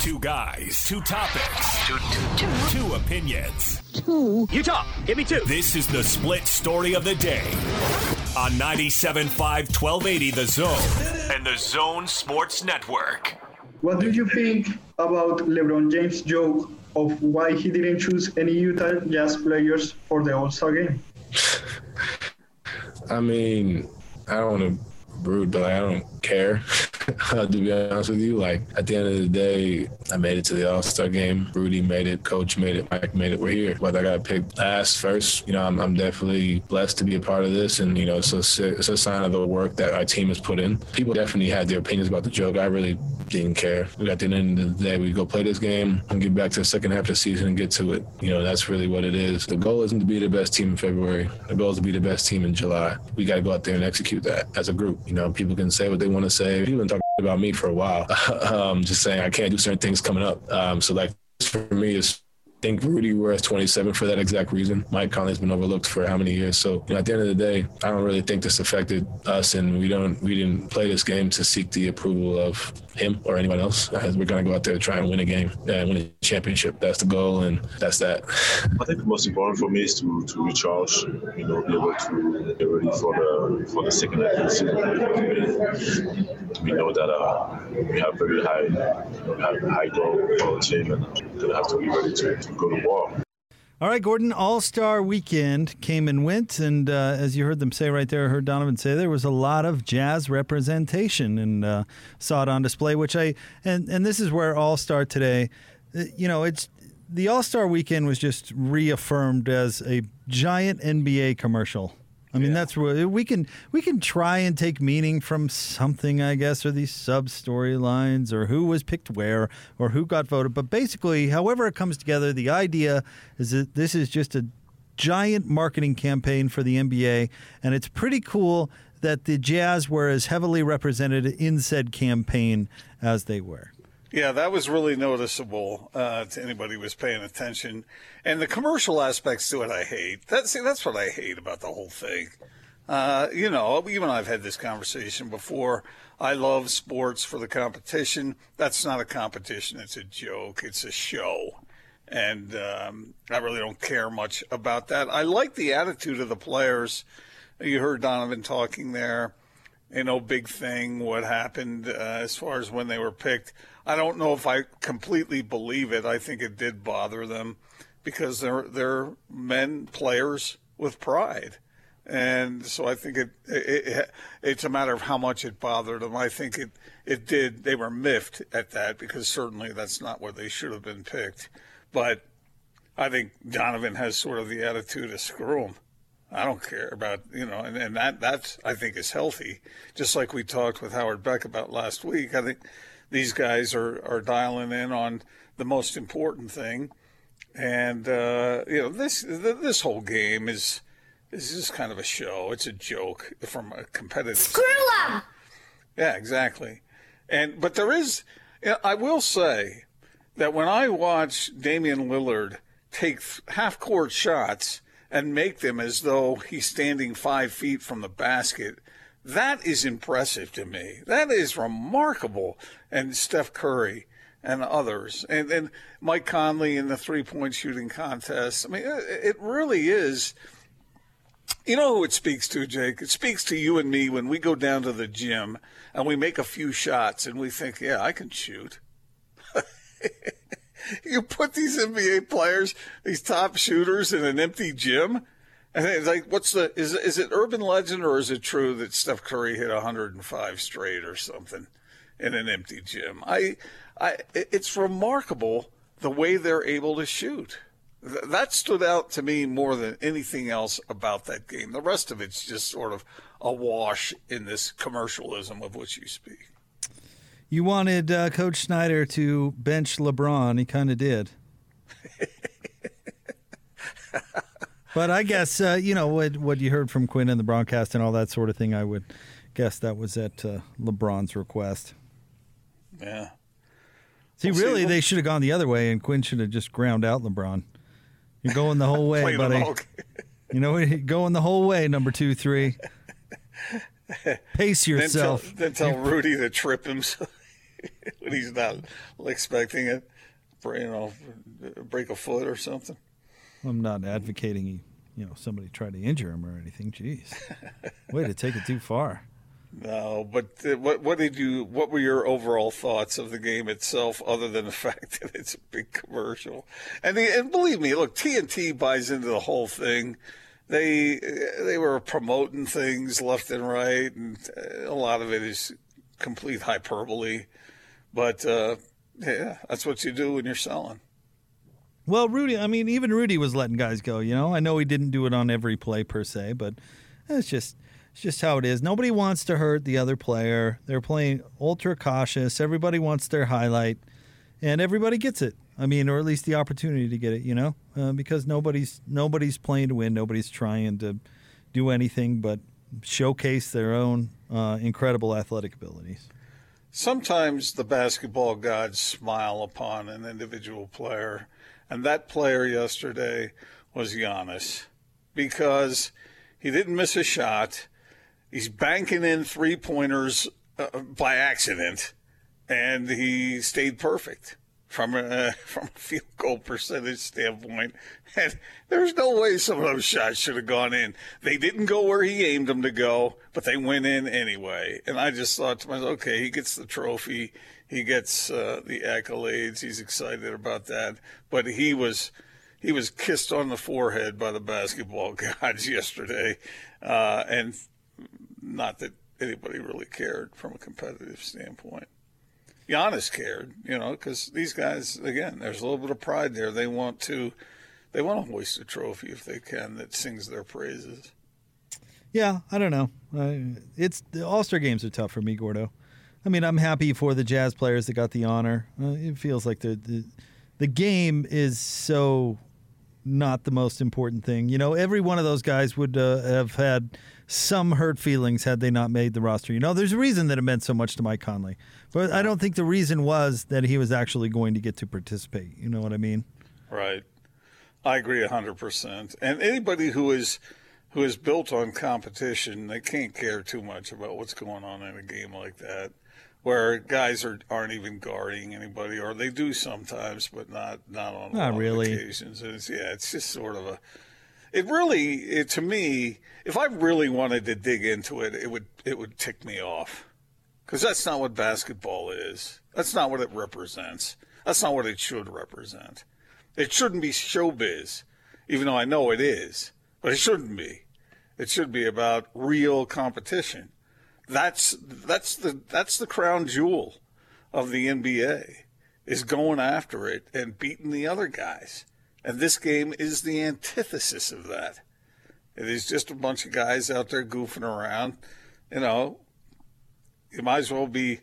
Two guys, two topics, two, two, two. two opinions. Two. You talk. Give me two. This is the split story of the day on 97.5 1280 The Zone and the Zone Sports Network. What do you think about LeBron James' joke of why he didn't choose any Utah Jazz players for the All Star game? I mean, I don't want to rude, but I don't care. to be honest with you, like at the end of the day, I made it to the All Star game. Rudy made it, Coach made it, Mike made it. We're here. Whether I got picked last, first, you know, I'm, I'm definitely blessed to be a part of this, and you know, it's a, it's a sign of the work that our team has put in. People definitely had their opinions about the joke. I really didn't care. At the end of the day, we go play this game and get back to the second half of the season and get to it. You know, that's really what it is. The goal isn't to be the best team in February. The goal is to be the best team in July. We got to go out there and execute that as a group. You know, people can say what they want to say. People been talking about me for a while. um, just saying I can't do certain things coming up. Um, so like for me, it's think Rudy Worth 27 for that exact reason. Mike Conley's been overlooked for how many years? So you know, at the end of the day, I don't really think this affected us, and we don't we didn't play this game to seek the approval of him or anyone else. We're going to go out there to try and win a game and win a championship. That's the goal, and that's that. I think the most important for me is to, to recharge, you know, be able to get ready for the for the second half of the. We know that uh, we have very high high goal for the team, and to have to be ready to, to go to. All right, Gordon. All Star Weekend came and went, and uh, as you heard them say right there, I heard Donovan say there was a lot of jazz representation, and uh, saw it on display. Which I and and this is where All Star today, uh, you know, it's the All Star Weekend was just reaffirmed as a giant NBA commercial. I mean, yeah. that's where eh, we can we can try and take meaning from something, I guess, or these sub storylines, or who was picked where, or who got voted. But basically, however it comes together, the idea is that this is just a giant marketing campaign for the NBA, and it's pretty cool that the Jazz were as heavily represented in said campaign as they were. Yeah, that was really noticeable uh, to anybody who was paying attention. And the commercial aspects to it, I hate. That's see, that's what I hate about the whole thing. Uh, you know, you and I've had this conversation before. I love sports for the competition. That's not a competition. It's a joke. It's a show. And um, I really don't care much about that. I like the attitude of the players. You heard Donovan talking there. You know, big thing, what happened uh, as far as when they were picked. I don't know if I completely believe it. I think it did bother them because they're they're men players with pride, and so I think it, it, it it's a matter of how much it bothered them. I think it it did. They were miffed at that because certainly that's not where they should have been picked. But I think Donovan has sort of the attitude of screw him. I don't care about you know, and, and that that's I think is healthy. Just like we talked with Howard Beck about last week. I think these guys are, are dialing in on the most important thing. And uh, you know this this whole game is is just kind of a show. It's a joke from a competitive. Screw them. Yeah, exactly. And but there is, I will say that when I watch Damian Lillard take half court shots and make them as though he's standing five feet from the basket, that is impressive to me. That is remarkable and Steph Curry and others, and then Mike Conley in the three point shooting contest. I mean, uh, it really is. You know who it speaks to, Jake? It speaks to you and me when we go down to the gym and we make a few shots and we think, yeah, I can shoot. you put these NBA players, these top shooters, in an empty gym. And it's like, what's the is is it urban legend or is it true that Steph Curry hit 105 straight or something? in an empty gym. I, I, it's remarkable the way they're able to shoot. That stood out to me more than anything else about that game. The rest of it's just sort of a wash in this commercialism of which you speak. You wanted uh, Coach Snyder to bench LeBron. He kind of did. but I guess uh, you know what what you heard from Quin in the broadcast and all that sort of thing. I would guess that was at uh, LeBron's request. Yeah. See, we'll really, see. they should have gone the other way, and Quin should have just ground out LeBron. You're going the whole way, buddy. you know, going the whole way. Number two, three. Pace yourself. Then tell, then tell Rudy to trip himself. when he's not expecting it, you know, break a foot or something. I'm not advocating you know, somebody try to injure him or anything. Jeez, way to take it too far. No, but uh, what what did you? What were your overall thoughts of the game itself, other than the fact that it's a big commercial? And the, and believe me, look, TNT buys into the whole thing. They they were promoting things left and right, and uh, a lot of it is complete hyperbole. But uh, yeah, that's what you do when you're selling. Well, Rudy, I mean, even Rudy was letting guys go. You know, I know he didn't do it on every play per se, but it's just it's just how it is. Nobody wants to hurt the other player. They're playing ultra cautious. Everybody wants their highlight, and everybody gets it. I mean, or at least the opportunity to get it. You know, uh, because nobody's nobody's playing to win. Nobody's trying to do anything but showcase their own uh, incredible athletic abilities. Sometimes the basketball gods smile upon an individual player, and that player yesterday was Giannis because he didn't miss a shot. He's banking in three pointers uh, by accident, and he stayed perfect from a from a field goal percentage standpoint. And there's no way some of those shots should have gone in. They didn't go where he aimed them to go, but they went in anyway. And I just thought to myself, okay, he gets the trophy, he gets uh, the accolades, he's excited about that. But he was he was kissed on the forehead by the basketball gods yesterday, uh, and not that anybody really cared from a competitive standpoint. Giannis cared, you know, because these guys, again, there's a little bit of pride there. They want to, they want to hoist a trophy if they can that sings their praises. Yeah, I don't know. Uh, it's the All Star games are tough for me, Gordo. I mean, I'm happy for the Jazz players that got the honor. Uh, it feels like the, the the game is so not the most important thing. You know, every one of those guys would uh, have had some hurt feelings had they not made the roster. You know, there's a reason that it meant so much to Mike Conley, but I don't think the reason was that he was actually going to get to participate. You know what I mean? Right. I agree hundred percent. And anybody who is who is built on competition, they can't care too much about what's going on in a game like that, where guys are aren't even guarding anybody, or they do sometimes, but not not on not really occasions. And it's, yeah, it's just sort of a it really, it, to me, if I really wanted to dig into it, it would it would tick me off, because that's not what basketball is. That's not what it represents. That's not what it should represent. It shouldn't be showbiz, even though I know it is, but it shouldn't be. It should be about real competition. That's that's the that's the crown jewel of the NBA is going after it and beating the other guys. And this game is the antithesis of that. It is just a bunch of guys out there goofing around. You know, you might as well be,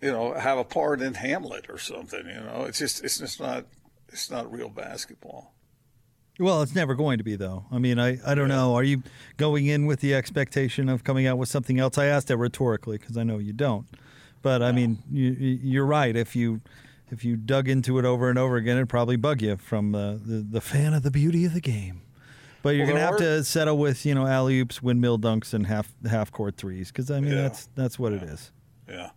you know, have a part in Hamlet or something. You know, it's just it's just not it's not real basketball. Well, it's never going to be though. I mean, I, I don't yeah. know. Are you going in with the expectation of coming out with something else? I asked that rhetorically because I know you don't. But I mean, you, you're right. If you if you dug into it over and over again, it'd probably bug you from the, the, the fan of the beauty of the game. But you're well, gonna have to settle with you know alley oops, windmill dunks, and half half court threes because I mean yeah. that's that's what yeah. it is. Yeah,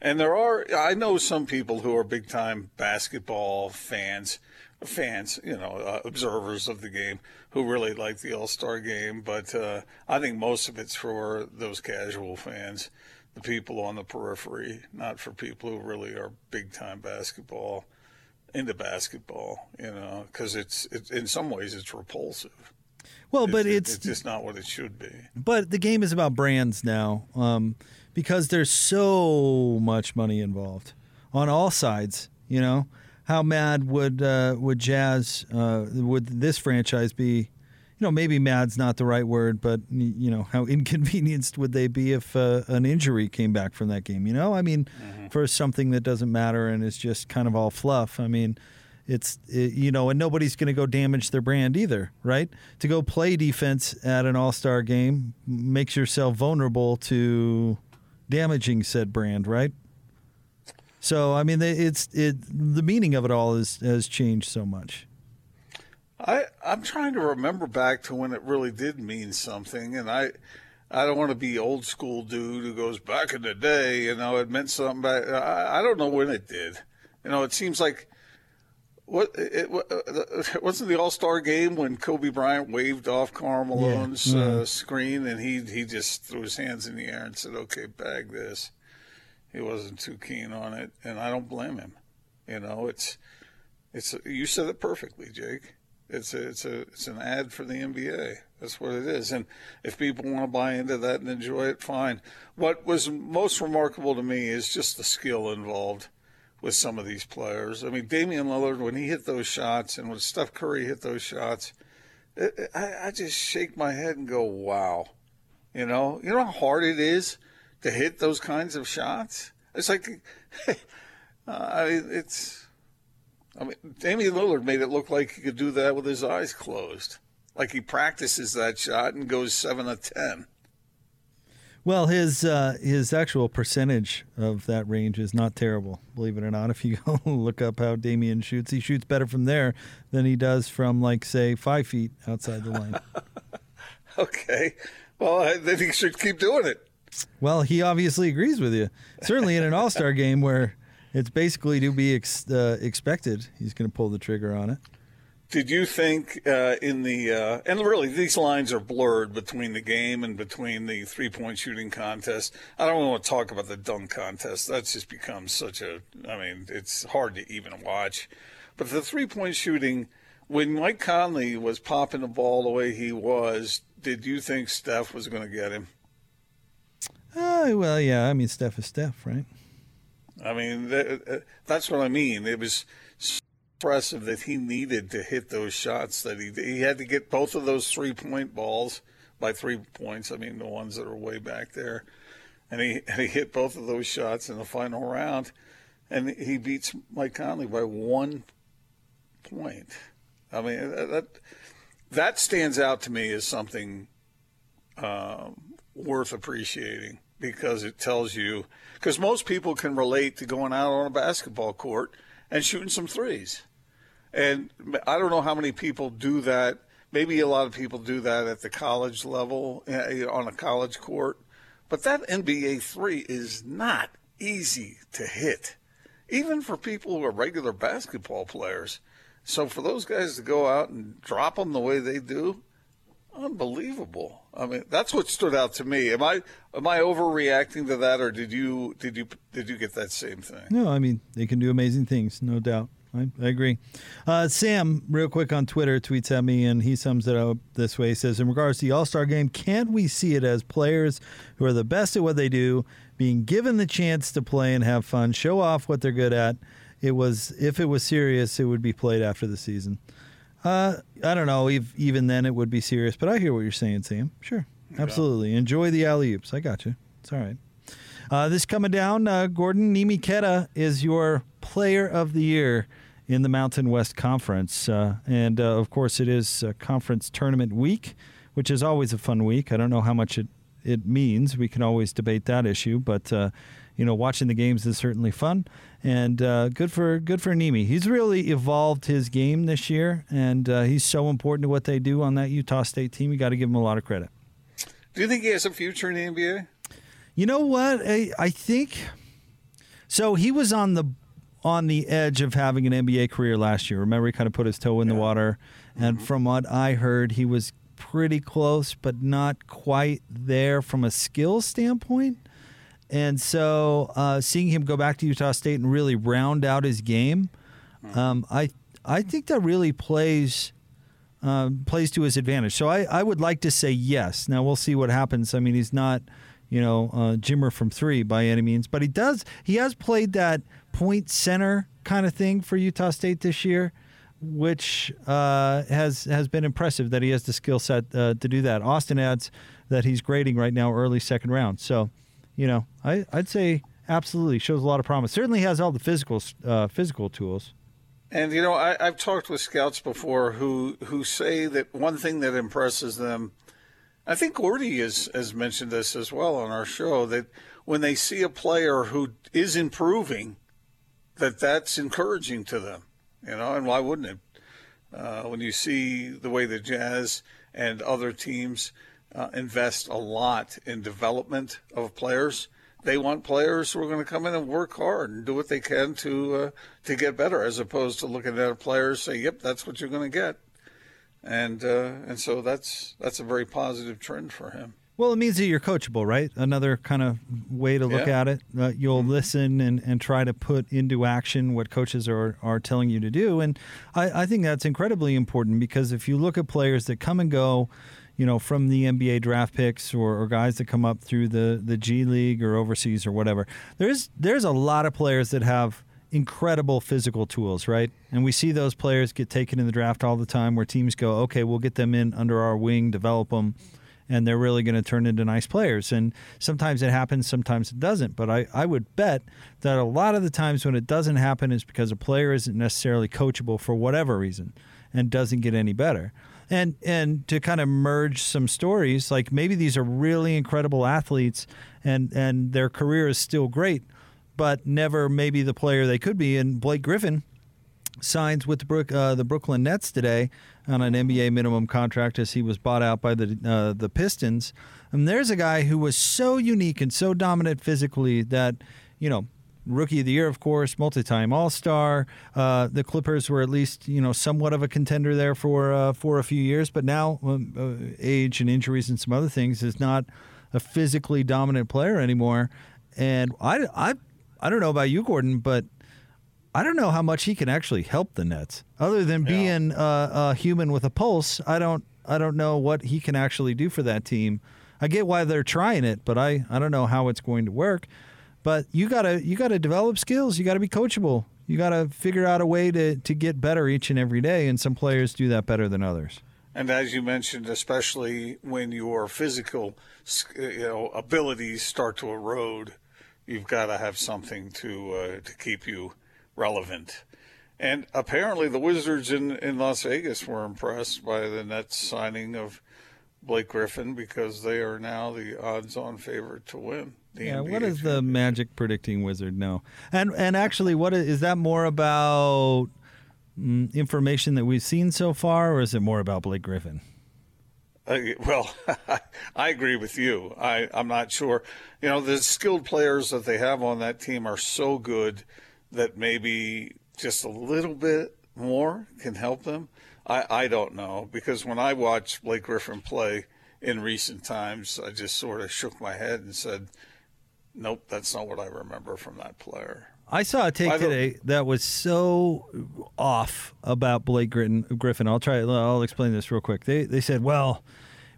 and there are I know some people who are big time basketball fans, fans you know uh, observers of the game who really like the All Star game, but uh, I think most of it's for those casual fans the people on the periphery, not for people who really are big time basketball into basketball, you know, because it's, it's in some ways it's repulsive. Well, but it's, it's just not what it should be. But the game is about brands now, um, because there's so much money involved on all sides. You know, how mad would uh, would Jazz uh, would this franchise be you know, maybe mad's not the right word, but you know, how inconvenienced would they be if uh, an injury came back from that game? You know, I mean, mm-hmm. for something that doesn't matter and is just kind of all fluff. I mean, it's it, you know, and nobody's going to go damage their brand either, right? To go play defense at an All Star game makes yourself vulnerable to damaging said brand, right? So, I mean, it's it. The meaning of it all is, has changed so much. I I'm trying to remember back to when it really did mean something, and I I don't want to be old school dude who goes back in the day. You know, it meant something back. I, I don't know when it did. You know, it seems like what it, it wasn't the All Star game when Kobe Bryant waved off Karl Malone's yeah. uh, screen and he he just threw his hands in the air and said, "Okay, bag this." He wasn't too keen on it, and I don't blame him. You know, it's it's you said it perfectly, Jake. It's a, it's a it's an ad for the NBA. That's what it is. And if people want to buy into that and enjoy it, fine. What was most remarkable to me is just the skill involved with some of these players. I mean, Damian Lillard, when he hit those shots and when Steph Curry hit those shots, I, I just shake my head and go, wow. You know, you know how hard it is to hit those kinds of shots? It's like, uh, I mean, it's, I mean, Damian Lillard made it look like he could do that with his eyes closed. Like he practices that shot and goes seven of 10. Well, his uh, his actual percentage of that range is not terrible, believe it or not. If you go look up how Damian shoots, he shoots better from there than he does from, like, say, five feet outside the line. okay. Well, I, then he should keep doing it. Well, he obviously agrees with you. Certainly in an All Star game where it's basically to be ex- uh, expected, he's going to pull the trigger on it. Did you think uh, in the uh, and really these lines are blurred between the game and between the three point shooting contest? I don't want to talk about the dunk contest. That's just become such a. I mean, it's hard to even watch. But the three point shooting, when Mike Conley was popping the ball the way he was, did you think Steph was going to get him? Uh, well, yeah. I mean, Steph is Steph, right? I mean, uh, that's what I mean. It was impressive that he needed to hit those shots that he he had to get both of those three point balls by three points. I mean the ones that are way back there, and he and he hit both of those shots in the final round, and he beats Mike Conley by one point. I mean that that stands out to me as something um, worth appreciating because it tells you because most people can relate to going out on a basketball court and shooting some threes. And I don't know how many people do that. Maybe a lot of people do that at the college level eh, on a college court. But that NBA three is not easy to hit, even for people who are regular basketball players. So for those guys to go out and drop them the way they do, unbelievable. I mean, that's what stood out to me. Am I am I overreacting to that, or did you did you did you get that same thing? No, I mean they can do amazing things, no doubt. I, I agree. Uh, Sam, real quick on Twitter, tweets at me, and he sums it up this way. He says, In regards to the All Star game, can't we see it as players who are the best at what they do, being given the chance to play and have fun, show off what they're good at? It was, if it was serious, it would be played after the season. Uh, I don't know. If, even then, it would be serious, but I hear what you're saying, Sam. Sure. Absolutely. Yeah. Enjoy the alley oops. I got you. It's all right. Uh, this coming down, uh, Gordon Neemi Queta is your player of the year in the Mountain West Conference. Uh, and uh, of course, it is conference tournament week, which is always a fun week. I don't know how much it, it means. We can always debate that issue, but. Uh, you know, watching the games is certainly fun, and uh, good for good for Neemi. He's really evolved his game this year, and he's so important to what they do on that Utah State team. You got to give him a lot of credit. Do you think he has a future in the NBA? You know what? I, I think so. He was on the on the edge of having an NBA career last year. Remember, he kind of put his toe in yeah. the water, and mm-hmm. from what I heard, he was pretty close, but not quite there from a skill standpoint. And so, uh, seeing him go back to Utah State and really round out his game, um, I I think that really plays. Uh, plays to his advantage. So I, I would like to say yes. Now we'll see what happens. I mean, he's not you know, Jimmer from three by any means, but he does. He has played that point center kind of thing for Utah State this year, which uh, has has been impressive. That he has the skill set uh, to do that. Austin adds that he's grading right now, early second round. So, you know, I, I'd say absolutely shows a lot of promise. Certainly has all the physical uh, physical tools. And you know, I, I've talked with scouts before who who say that one thing that impresses them I think Gordy has, has mentioned this as well on our show that when they see a player who is improving, that that's encouraging to them, you know, and why wouldn't it? Uh, when you see the way the Jazz and other teams uh, invest a lot in development of players. They want players who are going to come in and work hard and do what they can to uh, to get better, as opposed to looking at a player and say, "Yep, that's what you're going to get," and uh, and so that's that's a very positive trend for him. Well, it means that you're coachable, right? Another kind of way to look Yeah. at it. Uh, you'll listen and, and try to put into action what coaches are, are telling you to do. And I, I think that's incredibly important because if you look at players that come and go, you know, from the NBA draft picks or, or guys that come up through the, the G League or overseas or whatever, there's there's a lot of players that have incredible physical tools, right? And we see those players get taken in the draft all the time where teams go, okay, we'll get them in under our wing, develop them and they're really going to turn into nice players. And sometimes it happens, sometimes it doesn't. But I, I would bet that a lot of the times when it doesn't happen is because a player isn't necessarily coachable for whatever reason and doesn't get any better. And and to kind of merge some stories, like maybe these are really incredible athletes and, and their career is still great, but never maybe the player they could be. And Blake Griffin signs with the, Brook, uh, the Brooklyn Nets today on an NBA minimum contract as he was bought out by the uh, the Pistons. And there's a guy who was so unique and so dominant physically that you know. Rookie of the year, of course, multi-time All-Star. Uh, the Clippers were at least, you know, somewhat of a contender there for uh, for a few years, but now um, uh, age and injuries and some other things is not a physically dominant player anymore. And I, I, I don't know about you, Gordon, but I don't know how much he can actually help the Nets. Other than being uh, a human with a pulse, I don't I don't know what he can actually do for that team. I get why they're trying it, but I, I don't know how it's going to work. But you gotta you gotta develop skills. You gotta be coachable. You gotta figure out a way to, to get better each and every day. And some players do that better than others. And as you mentioned, especially when your physical, you know, abilities start to erode, you've got to have something to uh, to keep you relevant. And apparently, the Wizards in, in Las Vegas were impressed by the Nets signing of Blake Griffin because they are now the odds-on favorite to win. Yeah, what does the magic predicting wizard know? And and actually, what is, is that more about mm, information that we've seen so far, or is it more about Blake Griffin? Uh, well, I agree with you. I, I'm not sure. You know, the skilled players that they have on that team are so good that maybe just a little bit more can help them. I, I don't know because when I watched Blake Griffin play in recent times, I just sort of shook my head and said, "Nope, that's not what I remember from that player." I saw a take today that was so off about Blake Griffin. Griffin. I'll try. I'll explain this real quick. They they said, well.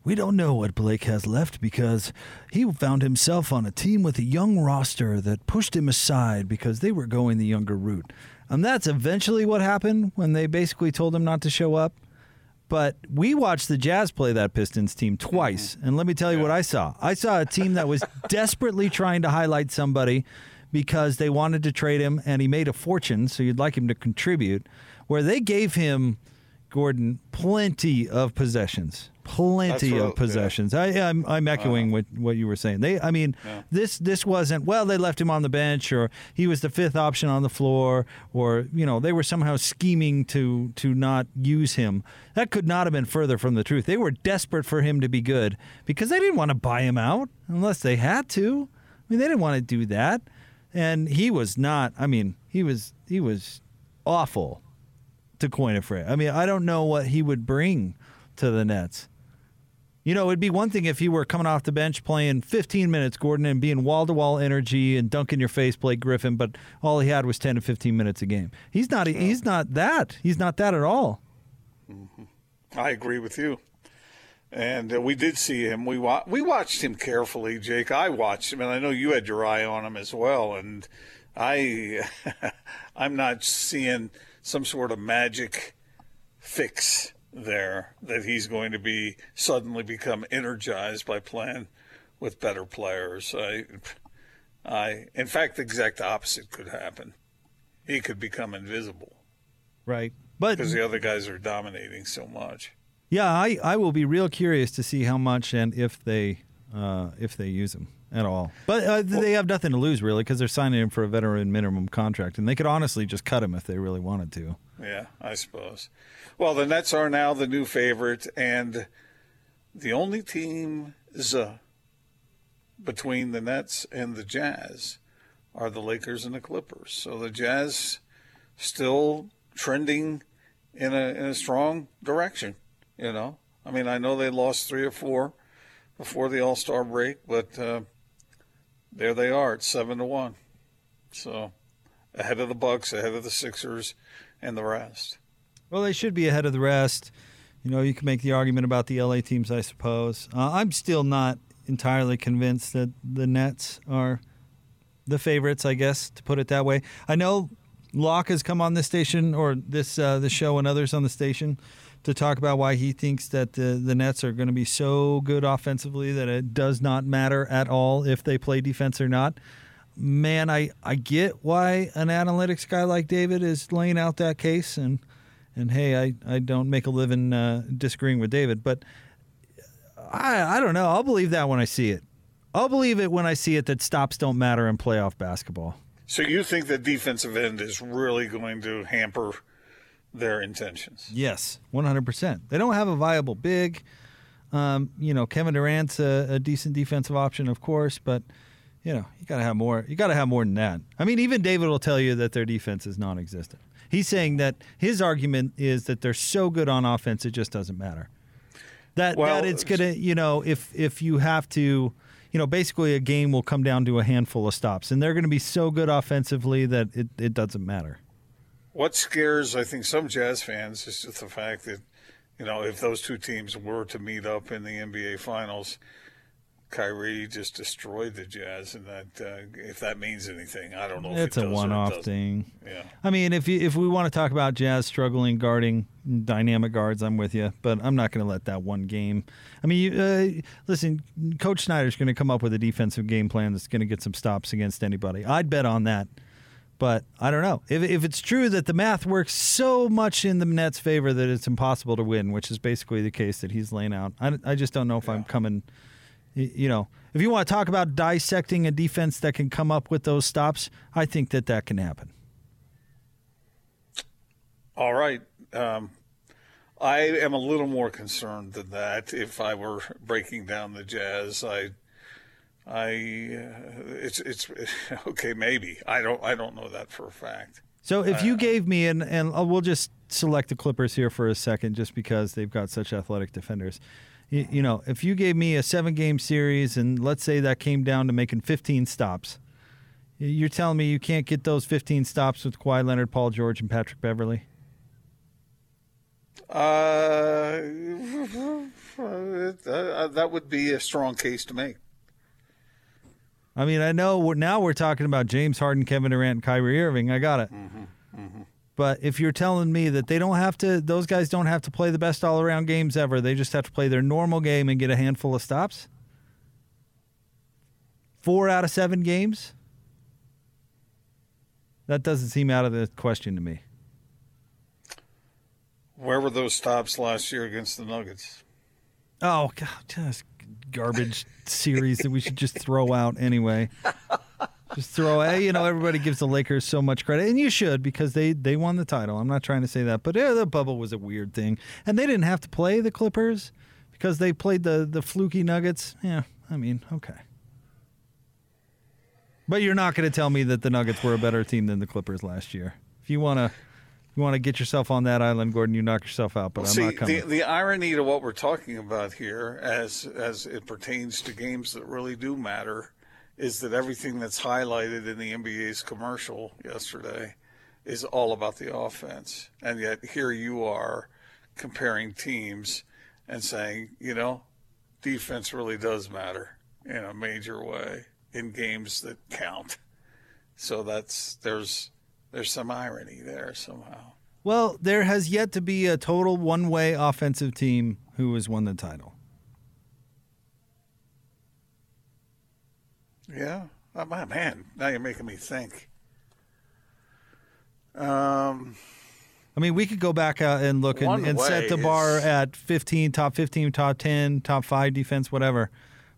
We don't know what Blake has left because he found himself on a team with a young roster that pushed him aside because they were going the younger route. And that's eventually what happened when they basically told him not to show up. But we watched the Jazz play that Pistons team twice. Mm-hmm. And let me tell you what I saw. I saw a team that was desperately trying to highlight somebody because they wanted to trade him and he made a fortune, so you'd like him to contribute, where they gave him, Gordon, plenty of possessions. Plenty what- of possessions. I, I'm, I'm echoing uh-huh. what, what you were saying. They, I mean, this this wasn't well. They left him on the bench, or he was the fifth option on the floor, or you know they were somehow scheming to to not use him. That could not have been further from the truth. They were desperate for him to be good because they didn't want to buy him out unless they had to. I mean, they didn't want to do that, and he was not. I mean, he was he was awful to coin a phrase. I mean, I don't know what he would bring to the Nets. You know, it'd be one thing if he were coming off the bench playing 15 minutes, Gordon, and being wall to wall energy and dunking your face, Blake Griffin. But all he had was 10 to 15 minutes a game. He's not. He's not that. He's not that at all. I agree with you. And uh, we did see him. We wa- we watched him carefully, Jake. I watched him, and I know you had your eye on him as well. And I, I'm not seeing some sort of magic fix there that he's going to be suddenly become energized by playing with better players. I, I, in fact, the exact opposite could happen. He could become invisible Right. But because the other guys are dominating so much. yeah, I, I will be real curious to see how much and if they uh, if they use him at all. But uh, they have nothing to lose really because they're signing him for a veteran minimum contract, and they could honestly just cut him if they really wanted to. Yeah, I suppose. Well, the Nets are now the new favorite, and the only teams between the Nets and the Jazz are the Lakers and the Clippers. So the Jazz still trending in a in a strong direction. You know, I mean, I know they lost three or four before the All Star break, but uh, there they are at seven to one. So ahead of the Bucks, ahead of the Sixers, and the rest. Well, they should be ahead of the rest. You know, you can make the argument about the LA teams, I suppose. Uh, I'm still not entirely convinced that the Nets are the favorites, I guess, to put it that way. I know Locke has come on this station or this uh, the show and others on the station to talk about why he thinks that the, the Nets are going to be so good offensively that it does not matter at all if they play defense or not. Man, I, I get why an analytics guy like David is laying out that case and – and hey, I, I don't make a living uh, disagreeing with David, but I I don't know. I'll believe that when I see it. I'll believe it when I see it that stops don't matter in playoff basketball. So you think the defensive end is really going to hamper their intentions? Yes, one hundred percent. They don't have a viable big. Um, you know, Kevin Durant's a, a decent defensive option, of course, but you know, you got to have more. You got to have more than that. I mean, even David will tell you that their defense is non-existent. He's saying that his argument is that they're so good on offense it just doesn't matter. That well, that it's gonna you know if if you have to you know basically a game will come down to a handful of stops and they're going to be so good offensively that it, it doesn't matter. What scares I think some Jazz fans is just the fact that you know if those two teams were to meet up in the NBA Finals Kyrie just destroyed the Jazz, and that uh, if that means anything, I don't know. It's it a one-off thing. Yeah. I mean, if you, if we want to talk about Jazz struggling guarding dynamic guards, I'm with you, but I'm not going to let that one game. I mean, you, uh, listen, Coach Snyder's going to come up with a defensive game plan that's going to get some stops against anybody. I'd bet on that. But I don't know. If, if it's true that the math works so much in the Nets' favor that it's impossible to win, which is basically the case that he's laying out, I, I just don't know if yeah. I'm coming – you know, if you want to talk about dissecting a defense that can come up with those stops, I think that that can happen. All right. Um, I am a little more concerned than that. If I were breaking down the Jazz, I, I, uh, it's it's okay. Maybe I don't I don't know that for a fact. So if you uh, gave me and and uh, we'll just select the Clippers here for a second, just because they've got such athletic defenders you, you know, if you gave me a seven game series and let's say that came down to making 15 stops, you're telling me you can't get those 15 stops with Kawhi Leonard, Paul George, and Patrick Beverley? Uh, that would be a strong case to make. I mean, I know now we're talking about James Harden, Kevin Durant, and Kyrie Irving. I got it. Mm-hmm. Mm-hmm. But if you're telling me that they don't have to, those guys don't have to play the best all around games ever, they just have to play their normal game and get a handful of stops. Four out of seven games? That doesn't seem out of the question to me. Where were those stops last year against the Nuggets? Oh, God, just garbage series that we should just throw out anyway. Just throw, hey, you know, everybody gives the Lakers so much credit, and you should because they they won the title. I'm not trying to say that, but yeah, the bubble was a weird thing, and they didn't have to play the Clippers because they played the the fluky Nuggets. Yeah, I mean, okay. But you're not going to tell me that the Nuggets were a better team than the Clippers last year. If you want to you want to get yourself on that island, Gordon, you knock yourself out. But well, I'm see, not coming. The, the irony to what we're talking about here, as as it pertains to games that really do matter, is that everything that's highlighted in the NBA's commercial yesterday is all about the offense. And yet here you are comparing teams and saying, you know, defense really does matter in a major way in games that count. So that's there's there's some irony there somehow. Well, there has yet to be a total one-way offensive team who has won the title. Yeah. Oh, my man, now you're making me think. Um, I mean, we could go back out and look and, and set the bar at 15, top 15, top 10, top five defense, whatever.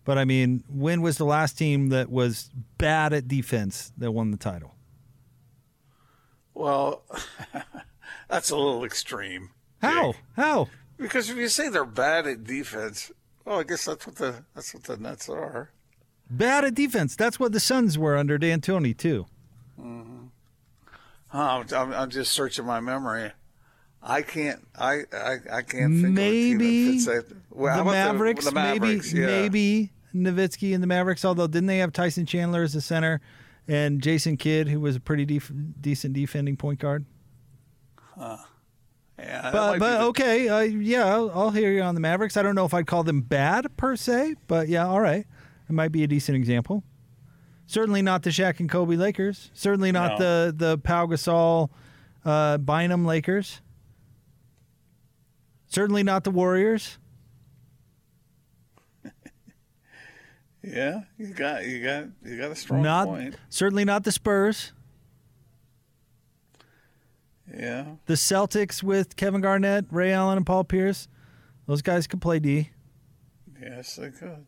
But I mean, when was the last team that was bad at defense that won the title? Well, that's a little extreme. How? How? Because if you say they're bad at defense, well, I guess that's what the that's what the Nets are. Bad at defense. That's what the Suns were under D'Antoni too. Mm-hmm. I'm, I'm just searching my memory. I can't. I I, I can't think maybe of a team. Well, the, Mavericks, the, the Mavericks, maybe yeah. maybe Nowitzki and the Mavericks. Although didn't they have Tyson Chandler as a center and Jason Kidd, who was a pretty def- decent defending point guard? Huh. Yeah, But but the- okay, uh, yeah, I'll, I'll hear you on the Mavericks. I don't know if I'd call them bad per se, but yeah, all right, it might be a decent example. Certainly not the Shaq and Kobe Lakers. Certainly not No. the the Pau Gasol, uh, Bynum Lakers. Certainly not the Warriors. yeah, you got you got you got a strong not point. certainly not the Spurs. Yeah, The Celtics with Kevin Garnett, Ray Allen, and Paul Pierce. Those guys could play D. yes, they could.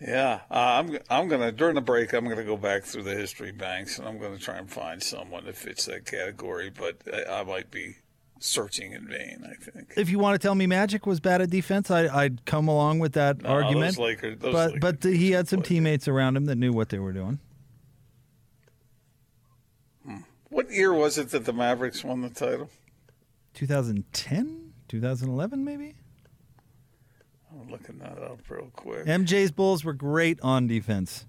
Yeah, uh, I'm I'm gonna during the break I'm gonna go back through the history banks and I'm gonna try and find someone that fits that category, but I, I might be searching in vain. I think. If you want to tell me Magic was bad at defense, I, I'd come along with that No, argument. those Lakers- those but Lakers but the, he had some teammates around him that knew what they were doing. What year was it that the Mavericks won the title? 2010, 2011, maybe. I'm looking that up real quick. MJ's Bulls were great on defense.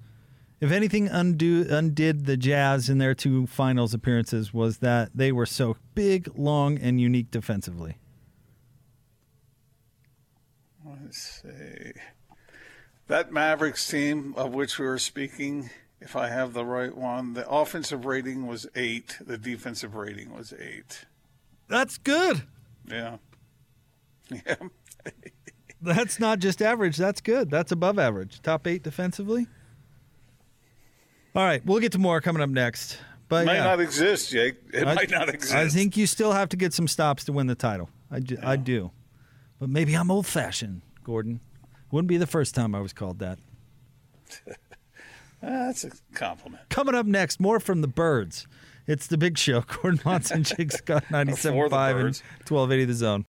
If anything undo, undid the Jazz in their two finals appearances was that they were so big, long, and unique defensively. Let's see. That Mavericks team of which we were speaking, if I have the right one, the offensive rating was eight. The defensive rating was eight. That's good. Yeah. Yeah. That's not just average. That's good. That's above average. Top eight defensively. All right, we'll get to more coming up next. But might yeah. not exist, Jake. It I- might not exist. I think you still have to get some stops to win the title. I, ju- I do. But maybe I'm old fashioned, Gordon. Wouldn't be the first time I was called that. That's a compliment. Coming up next, more from the birds. It's the big show. Gordon Monson, Jake Scott, 97.5 and 1280 The Zone.